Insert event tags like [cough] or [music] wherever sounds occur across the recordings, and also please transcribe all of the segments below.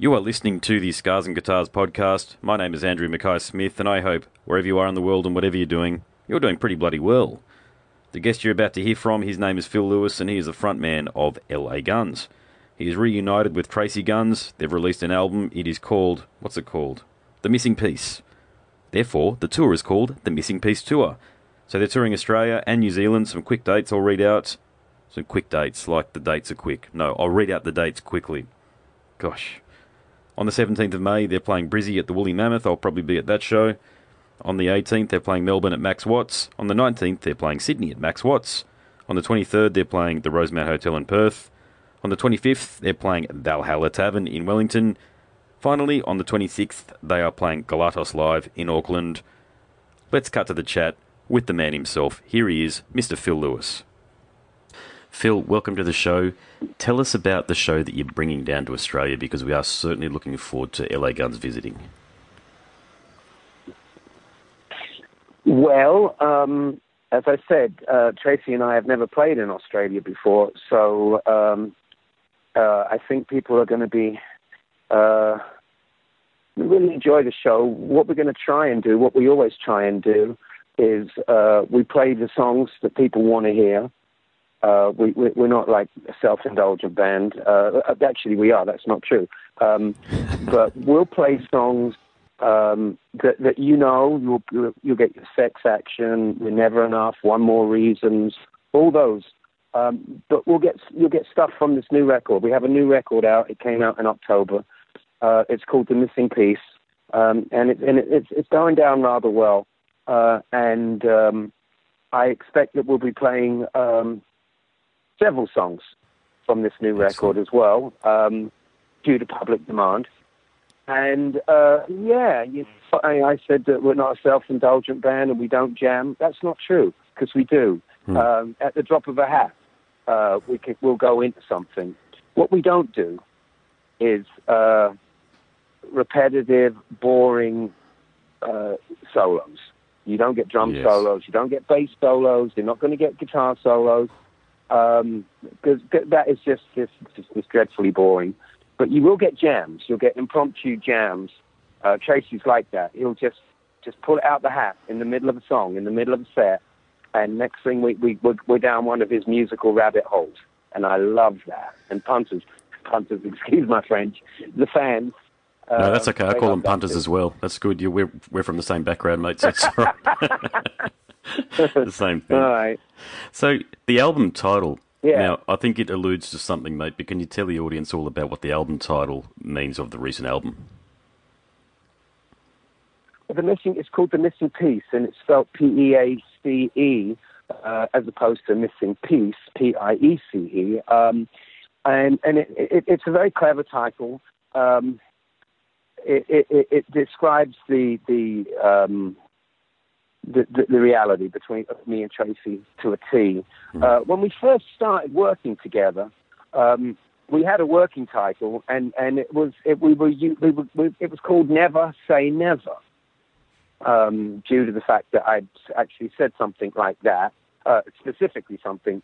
You are listening to the Scars and Guitars podcast. My name is Andrew Mackay Smith, and I hope wherever you are in the world and whatever you're doing, you're doing pretty bloody well. The guest you're about to hear from, his name is Phil Lewis, and he is the frontman of LA Guns. He is reunited with Tracii Guns. They've released an album. It is called, what's it called? The Missing Piece. Therefore, the tour is called the Missing Piece Tour. So they're touring Australia and New Zealand. Some quick dates I'll read out. Some quick dates, like the dates are quick. No, I'll read out the dates quickly. Gosh. On the 17th of May, they're playing Brizzy at the Woolly Mammoth. I'll probably be at that show. On the 18th, they're playing Melbourne at Max Watts. On the 19th, they're playing Sydney at Max Watts. On the 23rd, they're playing the Rosemount Hotel in Perth. On the 25th, they're playing Valhalla Tavern in Wellington. Finally, on the 26th, they are playing Galatos Live in Auckland. Let's cut to the chat with the man himself. Here he is, Mr. Phil Lewis. Phil, welcome to the show. Tell us about the show that you're bringing down to Australia because we are certainly looking forward to LA Guns visiting. Well, um, as I said, uh, Tracii and I have never played in Australia before, so um, uh, I think people are going to be uh, really enjoy the show. What we're going to try and do, what we always try and do, is uh, we play the songs that people want to hear. Uh, we, we, are not like a self-indulgent band. Uh, actually, we are. That's not true. Um, [laughs] but we'll play songs um, that, that you know. You'll, you'll get your sex action. We're never enough. One more reasons. All those. Um, but we'll get you'll get stuff from this new record. We have a new record out. It came out in October. Uh, it's called The Missing Piece, um, and, it, and it, it's it's going down rather well. Uh, and um, I expect that we'll be playing um, several songs from this new Excellent. record as well, um, due to public demand. And uh, yeah, you, I, I, said that we're not a self-indulgent band and we don't jam. That's not true because we do. Hmm. Um, at the drop of a hat, uh, we can, we'll go into something. What we don't do is uh, repetitive, boring uh, solos. You don't get drum yes. solos. You don't get bass solos. You're not going to get guitar solos because um, that is just, just, just, just dreadfully boring. But you will get jams. You'll get impromptu jams. Uh, Tracii's like that. He'll just just pull it out the hat in the middle of a song, in the middle of a set, and next thing we, we we're down one of his musical rabbit holes, and I love that. And punters, punters, [laughs] excuse my French, the fans. No, that's okay. I call them punters as well. That's good. You, we're we're from the same background, mate. So it's all [laughs] right. [laughs] [laughs] the same thing. All right. So the album title. Yeah. Now, I think it alludes to something, mate. But can you tell the audience all about what the album title means of the recent album? The missing. It's called the missing piece, and it's spelled P E A C E uh, as opposed to missing piece, P I E C E. Um, and and it, it, it's a very clever title. Um, it, it, it, describes the the, um, the, the, the reality between me and Tracii to a T. Mm. Uh, when we first started working together, um, we had a working title, and, and it was it, we were, we were we, it was called Never Say Never, um, due to the fact that I'd actually said something like that, uh, specifically something.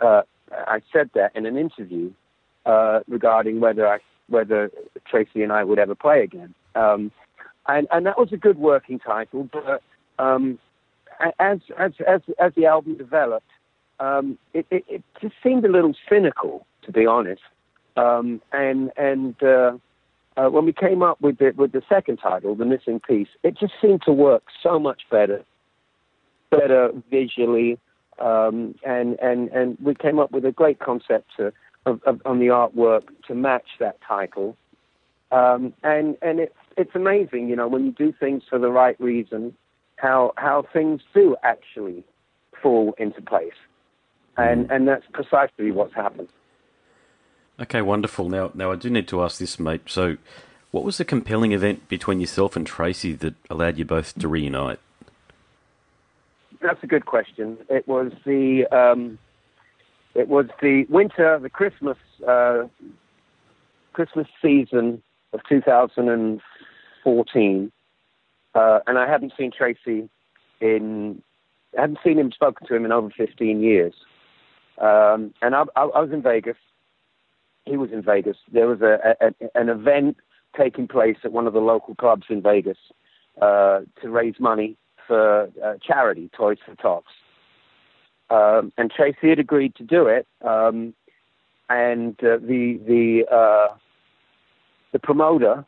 Uh, I said that in an interview uh, regarding whether I whether Tracii and I would ever play again. Um, and, and that was a good working title, but um, as, as, as, as the album developed, um, it, it, it, just seemed a little cynical, to be honest. Um, and and uh, uh, when we came up with the, with the second title, The Missing Piece, it just seemed to work so much better, better visually. Um, and, and, and we came up with a great concept to, of, of, on the artwork to match that title. Um, and and it's it's amazing, you know, when you do things for the right reason, how how things do actually fall into place, and mm. and that's precisely what's happened. Okay, wonderful. Now now I do need to ask this, mate. So, what was the compelling event between yourself and Tracii that allowed you both to reunite? That's a good question. It was the um, it was the winter, the Christmas uh, Christmas season of 2014, uh, and I hadn't seen Tracii in I hadn't seen him, spoken to him in over 15 years. Um, and I, I, I, was in Vegas, he was in Vegas. There was a, a an event taking place at one of the local clubs in Vegas uh, to raise money for uh, charity, Toys for Tots. Um, and Tracii had agreed to do it. Um, and uh, the the uh, the promoter,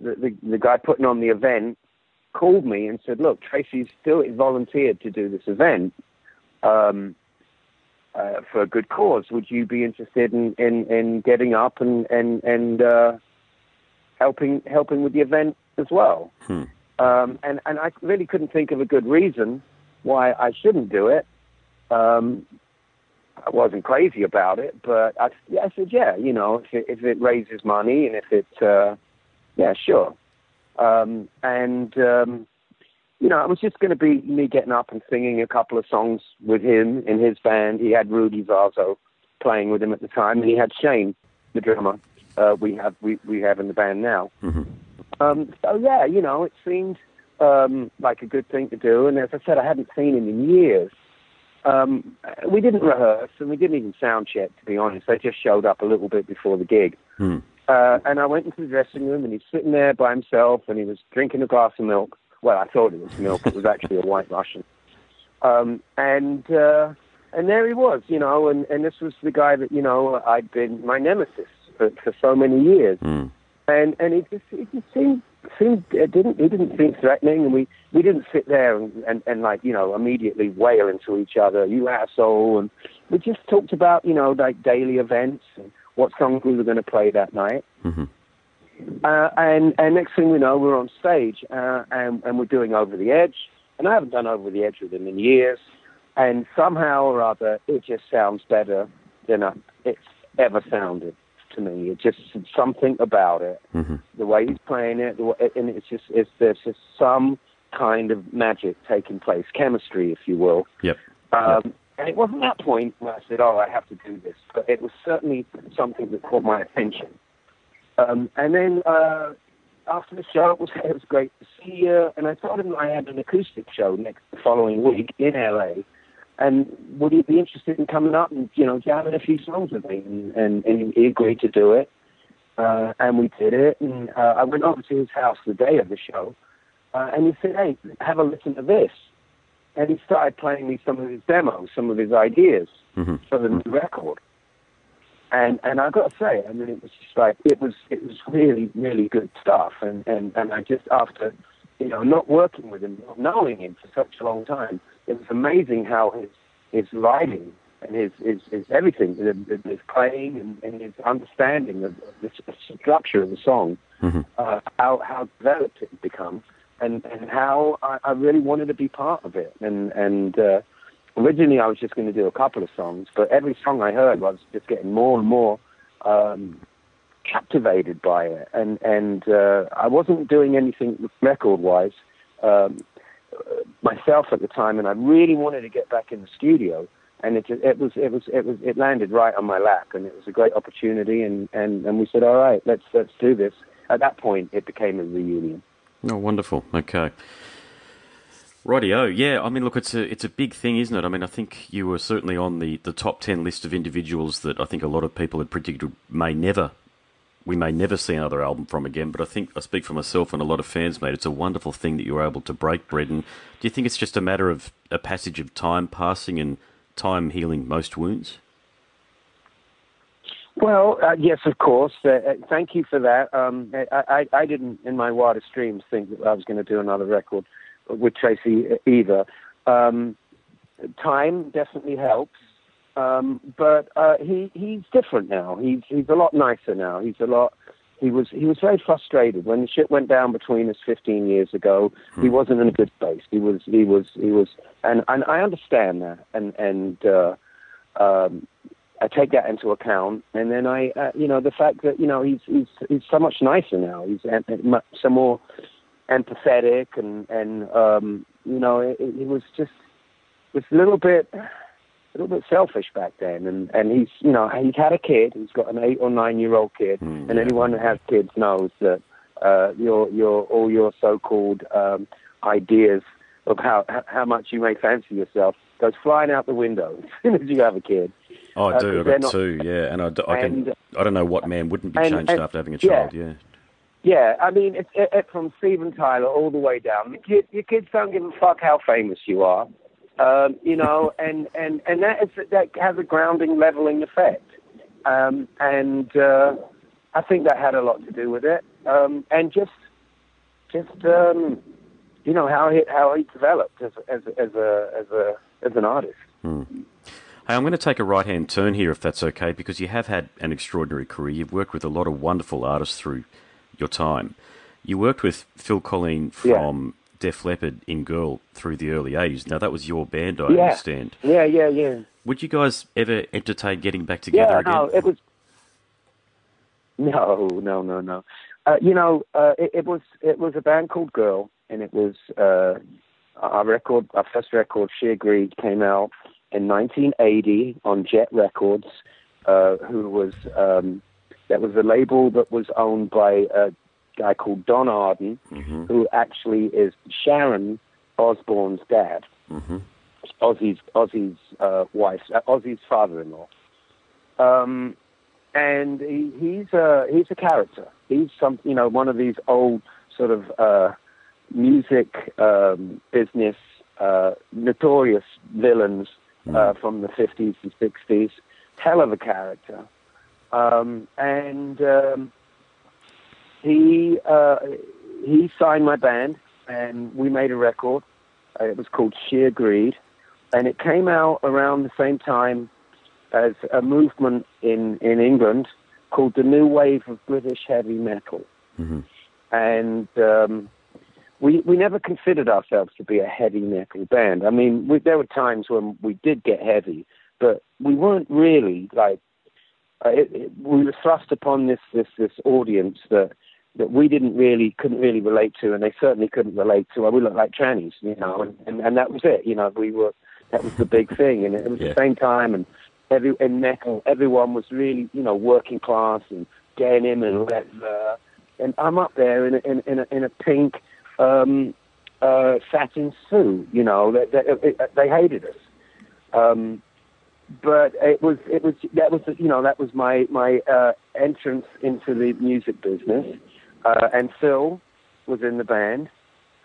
the, the the guy putting on the event, called me and said, "Look, Tracii's still volunteered to do this event um, uh, for a good cause. Would you be interested in, in, in getting up and and and uh, helping helping with the event as well?" Hmm. Um, and and I really couldn't think of a good reason why I shouldn't do it. Um, I wasn't crazy about it, but I, I said, yeah, you know, if it, if it raises money and if it, uh, yeah, sure. Um, and, um, you know, it was just going to be me getting up and singing a couple of songs with him in his band. He had Rudy Sarzo playing with him at the time, and he had Shane, the drummer. Uh, we have we, we have in the band now. Mm-hmm. Um, so yeah, you know, it seemed um, like a good thing to do. And as I said, I hadn't seen him in years. Um, we didn't rehearse and we didn't even sound check, to be honest. They just showed up a little bit before the gig. Hmm. Uh, and I went into the dressing room and he's sitting there by himself and he was drinking a glass of milk. Well, I thought it was milk. it was actually a white Russian. Um, and, uh, and there he was, you know, and, and this was the guy that, you know, I'd been my nemesis for, for so many years. Hmm. And, and it just, it just seemed, seemed, it didn't, he didn't seem threatening and we, we didn't sit there and, and, and like, you know, immediately wail into each other, you asshole. And we just talked about, you know, like daily events and what songs we were going to play that night. Mm-hmm. Uh, and, and next thing we know, we're on stage uh, and, and we're doing Over the Edge. And I haven't done Over the Edge with him in years. And somehow or other, it just sounds better than it's ever sounded to me. It just something about it, Mm-hmm. the way he's playing it, the way, and it's just it's there's just some kind of magic taking place, chemistry, if you will. Yep. Um, and it wasn't that point where I said, "Oh, I have to do this," but it was certainly something that caught my attention. Um, and then uh, after the show, it was [laughs] it was great to see you. And I told him I had an acoustic show next the following week in LA, and would he be interested in coming up and you know jamming a few songs with me? And and, and he agreed to do it, uh, and we did it. And uh, I went over to his house the day of the show, uh, and he said, "Hey, have a listen to this." And he started playing me some of his demos, some of his ideas Mm-hmm. for the new record. And and I got to say, I mean, it was just like it was it was really really good stuff. And and and I just after you know not working with him, not knowing him for such a long time, it was amazing how his his writing and his his, his everything, his, his playing and, and his understanding of the structure of the song, Mm-hmm. uh, how how developed it had become, and and how I, I really wanted to be part of it. And and uh, originally I was just going to do a couple of songs, but every song I heard was just getting more and more um, captivated by it. And and uh, I wasn't doing anything record wise um, myself at the time, and I really wanted to get back in the studio. And it it was it was it was it landed right on my lap, and it was a great opportunity. And, and, and we said, all right, let's let's do this. At that point, it became a reunion. Oh, wonderful. Okay. Rightio. Yeah, I mean, look, it's a it's a big thing, isn't it? I mean, I think you were certainly on the, the top ten list of individuals that I think a lot of people had predicted may never, we may never see another album from again. But I think I speak for myself and a lot of fans, mate. It's a wonderful thing that you were able to break bread. And do you think it's just a matter of a passage of time passing and time healing most wounds? Well, uh, yes, of course. Uh, uh, thank you for that. Um, I, I, I didn't, in my wildest dreams, think that I was going to do another record with Tracii either. Um, time definitely helps, um, but uh, he he's different now. He's he's a lot nicer now. He's a lot. He was he was very frustrated when the shit went down between us 15 years ago. He wasn't in a good place. He was he was he was, and and I understand that, and and. Uh, um, I take that into account, and then I, uh, you know, the fact that you know he's he's he's so much nicer now. He's em- much so more empathetic, and and um, you know, it, it was just was a little bit a little bit selfish back then, and and he's you know he's had a kid. He's got an eight or nine year old kid, Mm, and yeah. anyone that has kids knows that uh, your your all your so called um, ideas of how how much you may fancy yourself goes flying out the window [laughs] as soon as you have a kid. Oh, I Uh, do. I've got not- two, yeah, and I, I can and I don't know what man wouldn't be And- changed and- after having a child. Yeah. Yeah, I mean, it's it, it, from Steven Tyler all the way down. Your, your kids don't give a fuck how famous you are, um, you know, [laughs] and and and that is that has a grounding, leveling effect, um, and uh, I think that had a lot to do with it, um, and just just um, you know how he how he developed as as as a as a as an artist. Hey, I'm going to take a right hand turn here, if that's okay, because you have had an extraordinary career. You've worked with a lot of wonderful artists through your time. You worked with Phil Collen from Def Leppard in Girl through the early 80s. Now, that was your band, I Yeah. understand. Yeah, yeah, yeah. Would you guys ever entertain getting back together yeah, again? no, it was. [laughs] No, no, no, no. Uh, you know, uh, it, it was it was a band called Girl, and it was uh, our record, our first record, Sheer Greed, came out in 1980 on Jet Records, uh, who was um, that was a label that was owned by a guy called Don Arden, Mhm. who actually is Sharon Osbourne's dad. Mhm. Ozzy's Ozzy's uh, wife, uh, Ozzy's father-in-law. Um, and he, he's a he's a character. He's some you know one of these old sort of uh, music um, business uh, notorious villains uh, from the 50s and 60s. Hell of a character. Um, and um, he uh, he signed my band, and we made a record. Uh, it was called Sheer Greed. and it came out around the same time as a movement in in England called the New Wave of British Heavy Metal, Mhm. and um, we we never considered ourselves to be a heavy metal band. I mean, we, there were times when we did get heavy, but we weren't really like. Uh, it, it, we were thrust upon this this this audience that that we didn't really couldn't really relate to, and they certainly couldn't relate to. We looked like trannies, you know, and, and and that was it. You know, we were that was the big thing, and it was Yeah. the same time, and every in metal, everyone was really you know working class and denim and leather, and I'm up there in a, in in a, in a pink um, uh, satin suit. You know, they, they, they hated us. Um, but it was it was that was you know that was my my uh, entrance into the music business, uh, and Phil was in the band,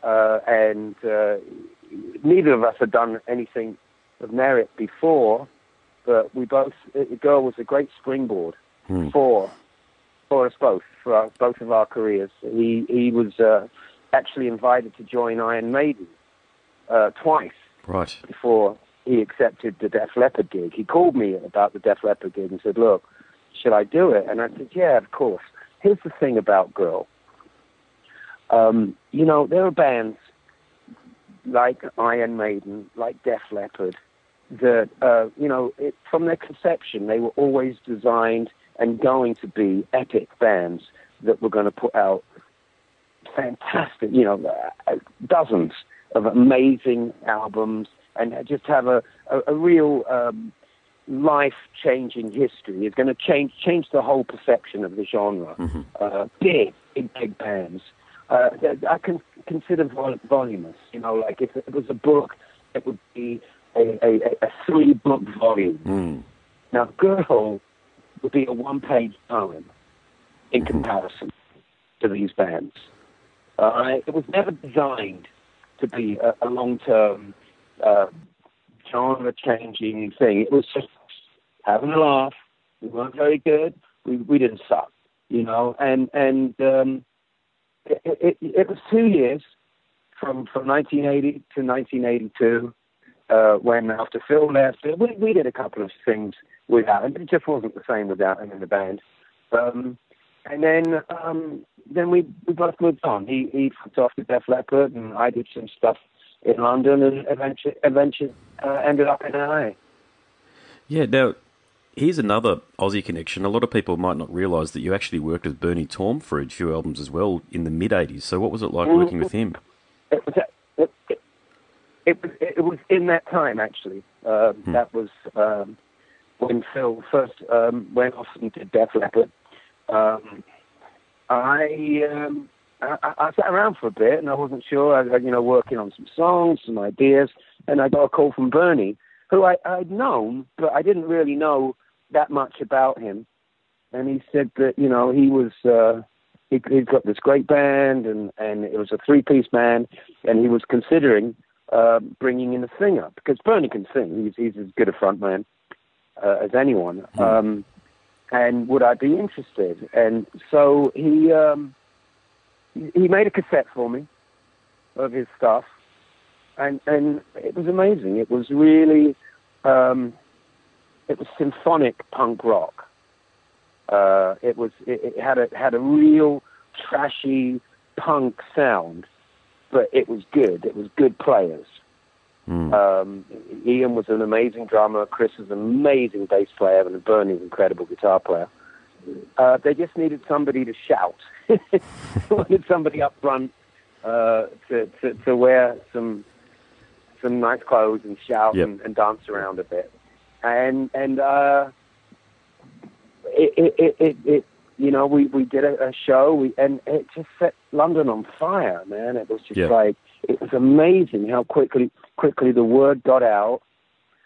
uh, and uh, neither of us had done anything of merit before, but we both the girl was a great springboard Hmm. for for us both for our, both of our careers. He he was uh, actually invited to join Iron Maiden uh, twice Right. before he accepted the Def Leppard gig. He called me about the Def Leppard gig and said, "Look, should I do it?" And I said, "Yeah, of course." Here's the thing about Girl. Um, you know, there are bands like Iron Maiden, like Def Leppard, that uh, you know, it, from their conception, they were always designed and going to be epic bands that were going to put out fantastic, you know, uh, dozens of amazing albums and just have a, a, a real um, life-changing history. It's going to change change the whole perception of the genre. Mhm. Uh, big, big, big bands. Uh, I can consider vol- voluminous. You know, like if it was a book, it would be a, a, a three-book volume. Mm. Now, Girl would be a one-page poem in comparison to these bands. Right? It was never designed to be a, a long-term, uh, genre-changing thing. It was just having a laugh. We weren't very good. We we didn't suck, you know. And and um, it, it it was two years from from 1980 to 1982 uh, when after Phil left, we, we did a couple of things without him, it just wasn't the same without him in the band. Um, and then um, then we, we both moved on. He he fucked off to Def Leppard, and I did some stuff in London, and eventually eventually uh, ended up in LA. Yeah, now, here's another Aussie connection. A lot of people might not realise that you actually worked with Bernie Tormé for a few albums as well in the mid 80s. So, what was it like working with him? It was it, it, it was in that time actually. Um, That was um, when Phil first um, went off and did Def Leppard. Um, I, um, I I sat around for a bit and I wasn't sure. I, you know, working on some songs, some ideas, and I got a call from Bernie, who I, I'd known, but I didn't really know that much about him and he said that you know he was uh, he, he's got this great band, and and it was a three piece band, and he was considering uh, bringing in a singer because Bernie can sing. He's he's as good a frontman uh, as anyone. Hmm. Um, and would I be interested? And so he um, he made a cassette for me of his stuff, and and it was amazing. It was really um, it was symphonic punk rock. Uh, it was it, it had a had a real trashy punk sound, but it was good. It was good players. Mm. Um, Ian was an amazing drummer. Chris was an amazing bass player, and Bernie was an incredible guitar player. Uh, they just needed somebody to shout. [laughs] they wanted somebody up front uh, to, to to wear some some nice clothes and shout Yep. and, and dance around a bit. And and uh, it, it, it, it, you know we, we did a, a show we and it just set London on fire, man. It was just Yeah. like it was amazing how quickly quickly the word got out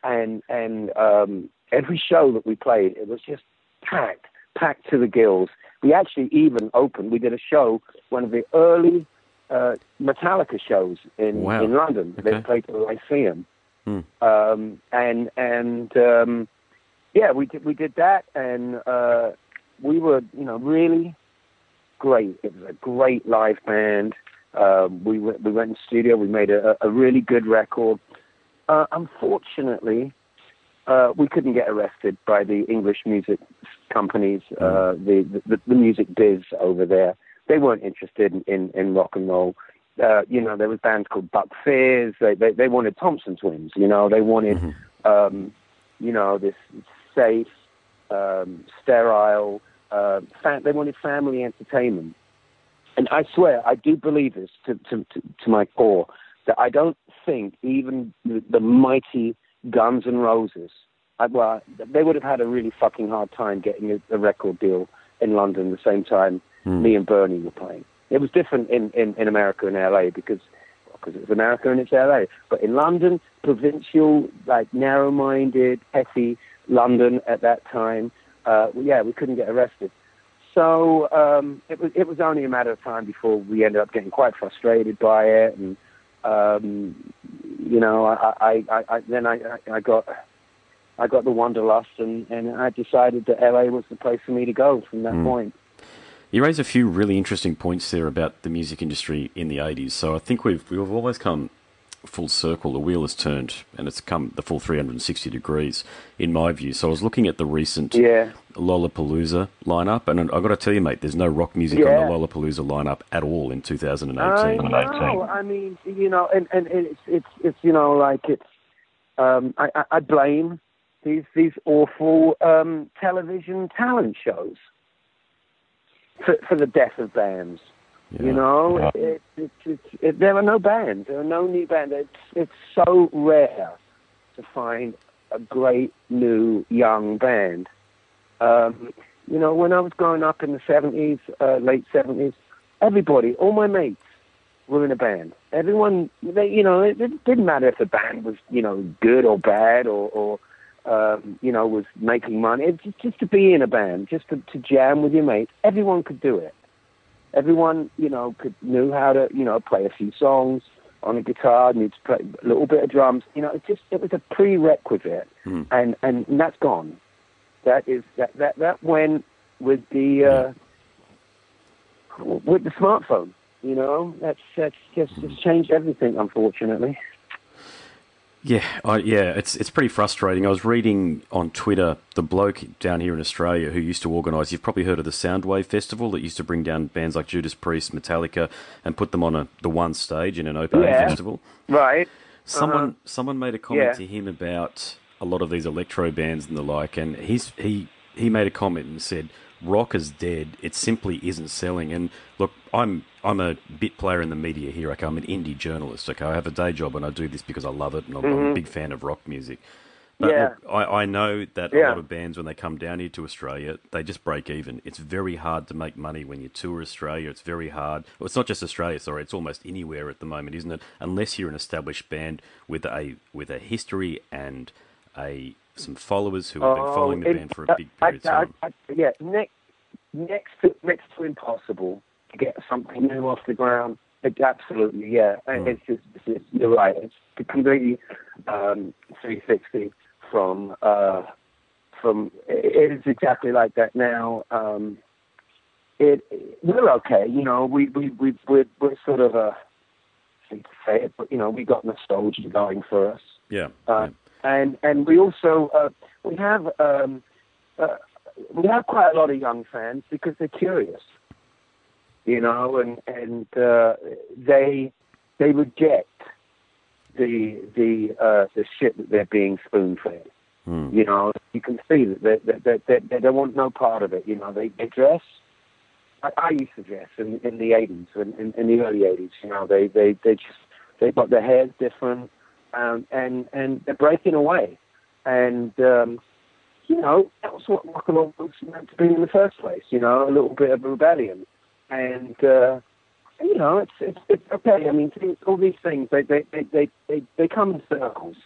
and and um, every show that we played it was just packed packed to the gills. We actually even opened. We did a show, one of the early uh, Metallica shows in Wow. in London. Okay. They played at the Lyceum, Hmm. um, and and um, yeah, we did we did that, and uh, we were you know really great. It was a great live band. Um, we went, we went in the studio. We made a, a really good record. Uh, unfortunately, uh, we couldn't get arrested by the English music companies, uh, the, the the music biz over there. They weren't interested in, in, in rock and roll. Uh, you know, there was bands called Bucks Fizz. They, they they wanted Thompson Twins. You know, they wanted Mhm. um, you know this safe, um, sterile. Uh, fa- they wanted family entertainment. And I swear, I do believe this to, to, to, to my core, that I don't think even the, the mighty Guns N' Roses, I, well, they would have had a really fucking hard time getting a, a record deal in London the same time Hmm. me and Bernie were playing. It was different in, in, in America and LA because because it's America and it's LA. But in London, provincial, like narrow-minded, petty London at that time, uh, yeah, we couldn't get arrested. So um, it was it was only a matter of time before we ended up getting quite frustrated by it, and um, you know, I, I, I, I then I, I got I got the wanderlust, and, and I decided that LA was the place for me to go from that Mm. point. You raise a few really interesting points there about the music industry in the 80s. So I think we've we've always come full circle. The wheel has turned and it's come the full 360 degrees, in my view. So I was looking at the recent Yeah, Lollapalooza lineup, and I've got to tell you, mate, there's no rock music Yeah. on the Lollapalooza lineup at all in 2018. I know. I mean, you know, and, and it's it's it's you know like it's. Um, I, I, I blame these these awful um, television talent shows for for the death of bands. Yeah. You know, Yeah. it, it, it, it, there are no bands. There are no new bands. It's it's so rare to find a great new young band. Um, you know, when I was growing up in the seventies, uh, late seventies, everybody, all my mates, were in a band. Everyone, they, you know, it, it didn't matter if the band was, you know, good or bad or, or um, you know, was making money. It's just, just to be in a band, just to, to jam with your mates. Everyone could do it. Everyone, you know, could knew how to, you know, play a few songs on a guitar, knew to play a little bit of drums. You know, it just it was a prerequisite, Hmm. and and that's gone. That is that that that went with the uh, with the smartphone. You know, that's that's just Hmm. just changed everything, unfortunately. Yeah, I, yeah, it's it's pretty frustrating. I was reading on Twitter the bloke down here in Australia who used to organise. You've probably heard of the Soundwave Festival that used to bring down bands like Judas Priest, Metallica, and put them on a the one stage in an open Yeah. festival. Right. Someone Uh-huh. someone made a comment Yeah. to him about a lot of these electro bands and the like, and he's he he made a comment and said rock is dead. It simply isn't selling. And look, I'm I'm a bit player in the media here. Okay, I'm an indie journalist. Okay, I have a day job and I do this because I love it, and I'm, I'm a big fan of rock music. But Mm-hmm. Yeah. look, I, I know that a lot of bands, when they come down here to Australia, they just break even. It's very hard to make money when you tour Australia. It's very hard. Well, it's not just Australia, sorry. It's almost anywhere at the moment, isn't it? Unless you're an established band with a with a history and a some followers who have been following the Oh, band for a big period of time. Yeah, Nick, next to next to impossible get something new off the ground. It, absolutely, yeah. Mm. It's just it's, you're right. It's completely um, 360 from uh, from. It is exactly like that now. Um, it we're okay, you know. We we we we're, we're sort of a hate to say it, but you know, we got nostalgia going for us. Yeah. Uh, yeah. and and we also uh, we have um, uh, we have quite a lot of young fans because they're curious, you know, and and uh, they they reject the the uh, the shit that they're being spoon fed. Hmm. You know, you can see that they, they, they, they, they don't want no part of it. You know, they, they dress. I, I used to dress in, in the 80s, in, in, in the early 80s. You know, they, they, they just, they got their hair different, um, and, and they're breaking away. And, um, you know, that was what rock and roll was meant to be in the first place, you know, a little bit of rebellion. And, uh, you know, it's, it's, it's okay. I mean, things, all these things, they, they, they, they, they, they come in circles.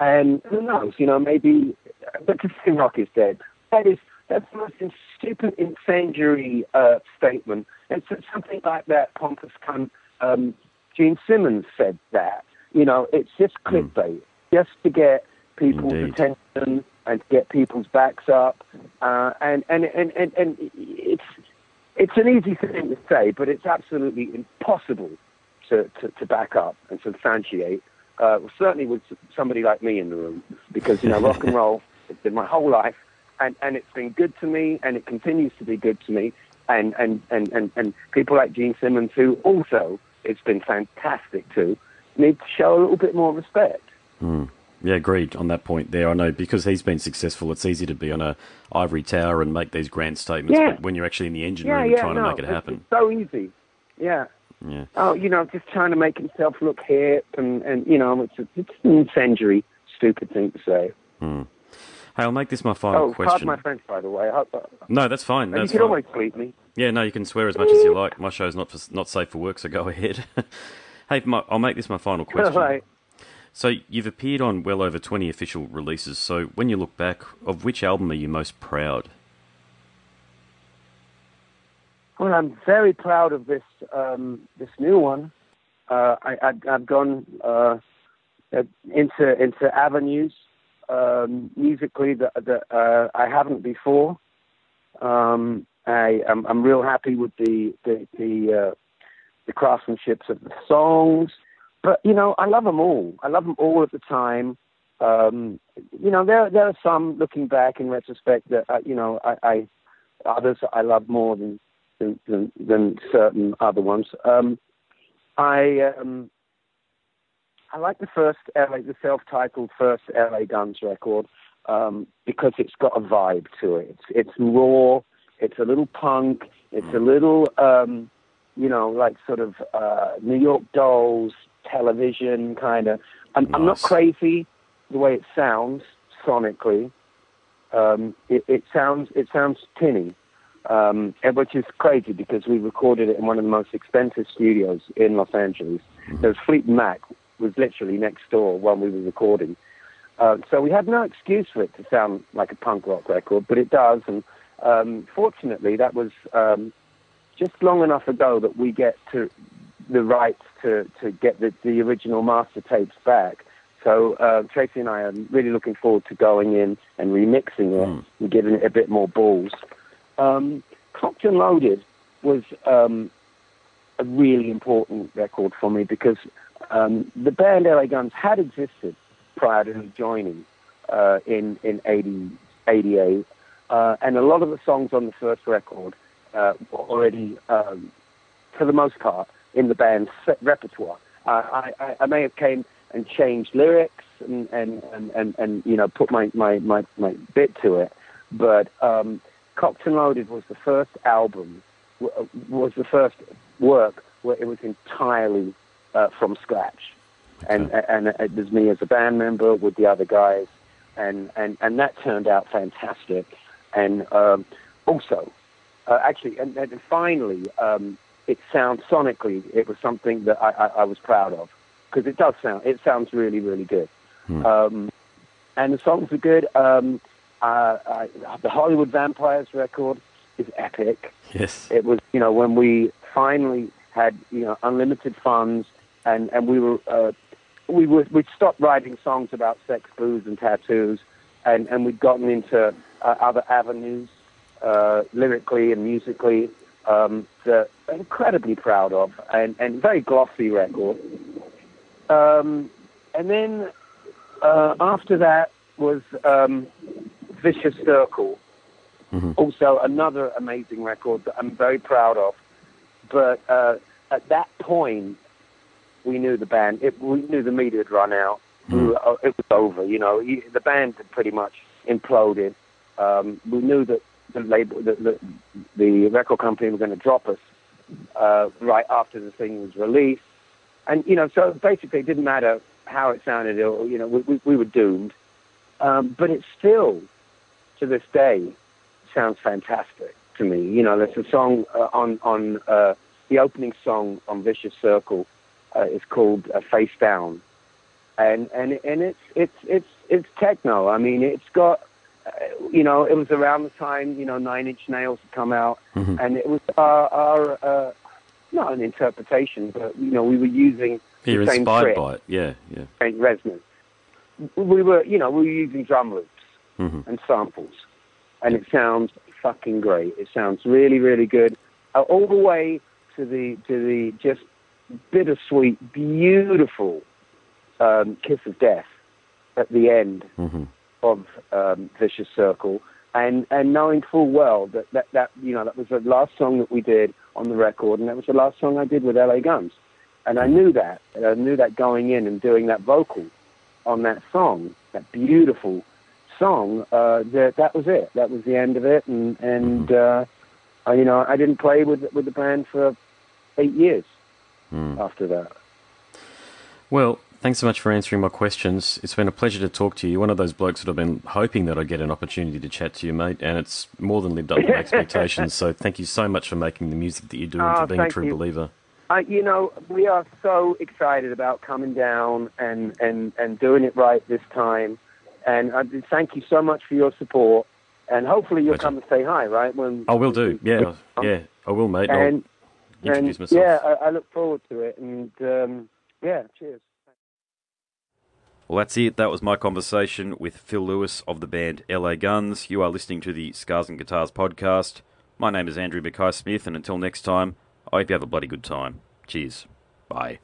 And who knows, you know, maybe, but to say rock is dead, that is, that's the most stupid, incendiary uh, statement. It's something like that pompous cunt, um, Gene Simmons said that. You know, it's just clickbait, just to get people's Indeed. attention and to get people's backs up. Uh, and, and, and, and, and it's, it's an easy thing to say, but it's absolutely impossible to, to, to back up and substantiate. Uh, certainly with somebody like me in the room, because you know rock and roll has been my whole life, and, and it's been good to me, and it continues to be good to me, and and, and, and, and people like Gene Simmons, who also it's been fantastic to, need to show a little bit more respect. Hmm. Yeah, agreed on that point there. I know because he's been successful, it's easy to be on a ivory tower and make these grand statements, Yeah. but when you're actually in the engine Yeah, room yeah, trying no, to make it happen. It's so easy. Yeah. Yeah. Oh, you know, just trying to make himself look hip, and and you know, it's a, it's an incendiary, stupid thing to say. Hmm. Hey, I'll make this my final oh, question. pardon my French, by the way. I, I, No, that's fine. you can fine. always bleep me. Yeah, no, you can swear as much as you like. My show's not for, not safe for work, so go [laughs] ahead. hey, my, I'll make this my final [laughs] question. right. So you've appeared on well over 20 official releases. So when you look back, of which album are you most proud? Well, I'm very proud of this um, this new one. Uh, I, I've gone uh, uh, into into avenues um, musically that, that uh, I haven't before. Um, I, I'm, I'm real happy with the the the, uh, the craftsmanship of the songs, but you know I love them all. I love them all at the time. Um, you know there there are some looking back in retrospect that uh, you know I, I others I love more than than, than, than certain other ones. Um, I um, I like the first LA, the self-titled first LA Guns record um, because it's got a vibe to it. It's it's raw. It's a little punk. It's a little um, you know like sort of uh, New York Dolls television kind of. I'm, I'm not crazy the way it sounds sonically. Um, it, it sounds it sounds tinny um, which is crazy because we recorded it in one of the most expensive studios in Los Angeles. There was Fleet Mac was literally next door when we were recording. Uh, so we had no excuse for it to sound like a punk rock record, but it does. And um, fortunately, that was um, just long enough ago that we get to the rights to, to get the, the original master tapes back. So uh, Tracii and I are really looking forward to going in and remixing it Mm. and giving it a bit more balls. Um, Cocked and Loaded was um, a really important record for me because um, the band LA Guns had existed prior to me joining uh, in in 80, 88, uh, and a lot of the songs on the first record uh, were already, um, for the most part, in the band's repertoire. Uh, I, I, I may have came and changed lyrics and and, and, and, and you know put my, my, my, my bit to it, but um, Cocked and Loaded was the first album, was the first work where it was entirely uh, from scratch, and and it was me as a band member with the other guys, and and and that turned out fantastic, and um, also, uh, actually, and, and finally, um, it sounds sonically, it was something that I, I, I was proud of because it does sound, it sounds really really good, Hmm. um, and the songs are good. Um, uh, I, the Hollywood Vampires record is epic. Yes. It was, you know, when we finally had, you know, unlimited funds and, and we were, uh, we were, we'd stopped writing songs about sex, booze, and tattoos, and, and we'd gotten into uh, other avenues, uh, lyrically and musically, um, that I'm incredibly proud of, and, and very glossy record. Um, and then uh, after that was um, Vicious Circle, Mhm. also another amazing record that I'm very proud of. But uh, at that point, we knew the band. It, we knew the media had run out. We were, uh, it was over. You know, the band had pretty much imploded. Um, we knew that the label, the, the, the record company, were going to drop us uh, right after the thing was released. And you know, so basically, it didn't matter how it sounded. Or, you know, we, we, we were doomed. Um, but it still, to this day, sounds fantastic to me. You know, there's a song uh, on on uh, the opening song on Vicious Circle uh, is called uh, Face Down, and and and it's it's it's it's techno. I mean, it's got. Uh, you know, it was around the time you know Nine Inch Nails had come out, Mhm. and it was our, our uh, not an interpretation, but you know we were using You're the same inspired trick, by it. Yeah, yeah. same resonance. We were, you know, we were using drum loops hmm and samples, and it sounds fucking great. It sounds really, really good, uh, all the way to the to the just bittersweet, beautiful um, kiss of death at the end hmm of um, Vicious Circle, and and knowing full well that, that that you know that was the last song that we did on the record, and that was the last song I did with LA Guns, and I knew that, and I knew that going in and doing that vocal on that song, that beautiful song, uh, that that was it. That was the end of it, and and uh, I- you know I didn't play with with the band for eight years Mm. after that. Well, thanks so much for answering my questions. It's been a pleasure to talk to you. You're one of those blokes that I've been hoping that I'd get an opportunity to chat to you, mate, and it's more than lived up to my [laughs] expectations. So thank you so much for making the music that you do and Oh, for being a true you. believer. Uh, you know, we are so excited about coming down and, and, and doing it right this time. And do thank you so much for your support. And hopefully you'll come and say hi, right? When I will do. Yeah, yeah, I will, mate. I'll And, introduce and myself. yeah, I, I look forward to it. And um, yeah, cheers. Well, that's it. That was my conversation with Phil Lewis of the band LA Guns. You are listening to the Scars and Guitars podcast. My name is Andrew Mackay Smith, and until next time, I hope you have a bloody good time. Cheers. Bye.